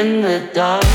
in the dark.